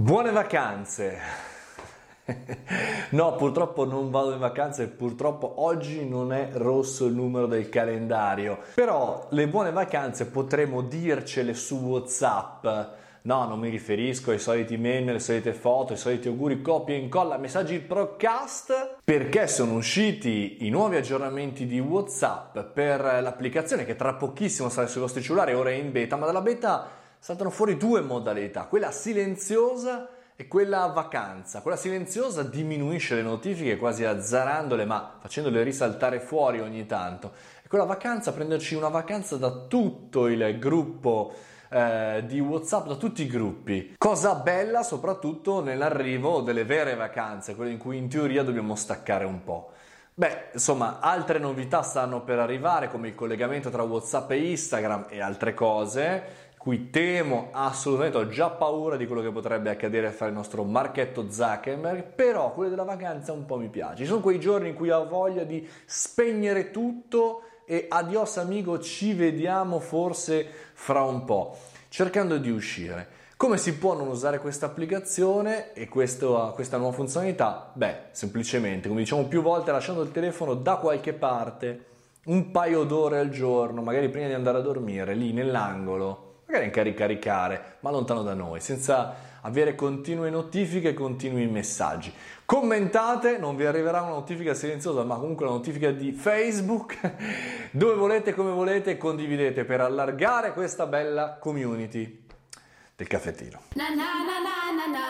Buone vacanze! No, purtroppo non vado in vacanza e purtroppo oggi non è rosso il numero del calendario. Però le buone vacanze potremo dircele su WhatsApp. No, non mi riferisco ai soliti meme, alle solite foto, ai soliti auguri, copia e incolla, messaggi broadcast, perché sono usciti i nuovi aggiornamenti di WhatsApp per l'applicazione che tra pochissimo sarà sui vostri cellulari, ora è in beta, ma dalla beta saltano fuori due modalità, quella silenziosa e quella vacanza. Quella silenziosa diminuisce le notifiche quasi azzarandole, ma facendole risaltare fuori ogni tanto. E quella vacanza, prenderci una vacanza da tutto il gruppo eh, di WhatsApp, da tutti i gruppi. Cosa bella soprattutto nell'arrivo delle vere vacanze, quelle in cui in teoria dobbiamo staccare un po'. Beh, insomma, altre novità stanno per arrivare, come il collegamento tra WhatsApp e Instagram e altre cose cui temo assolutamente, ho già paura di quello che potrebbe accadere fra il nostro marchetto Zuckerberg, però quello della vacanza un po' mi piace. Ci sono quei giorni in cui ho voglia di spegnere tutto e adios amico, ci vediamo forse fra un po', cercando di uscire. Come si può non usare questa applicazione e questo, questa nuova funzionalità? Beh, semplicemente, come diciamo più volte, lasciando il telefono da qualche parte, un paio d'ore al giorno, magari prima di andare a dormire, lì nell'angolo, magari anche a ricaricare, ma lontano da noi, senza avere continue notifiche e continui messaggi. Commentate, non vi arriverà una notifica silenziosa, ma comunque una notifica di Facebook, dove volete, come volete, condividete per allargare questa bella community del caffettino. Na, na, na,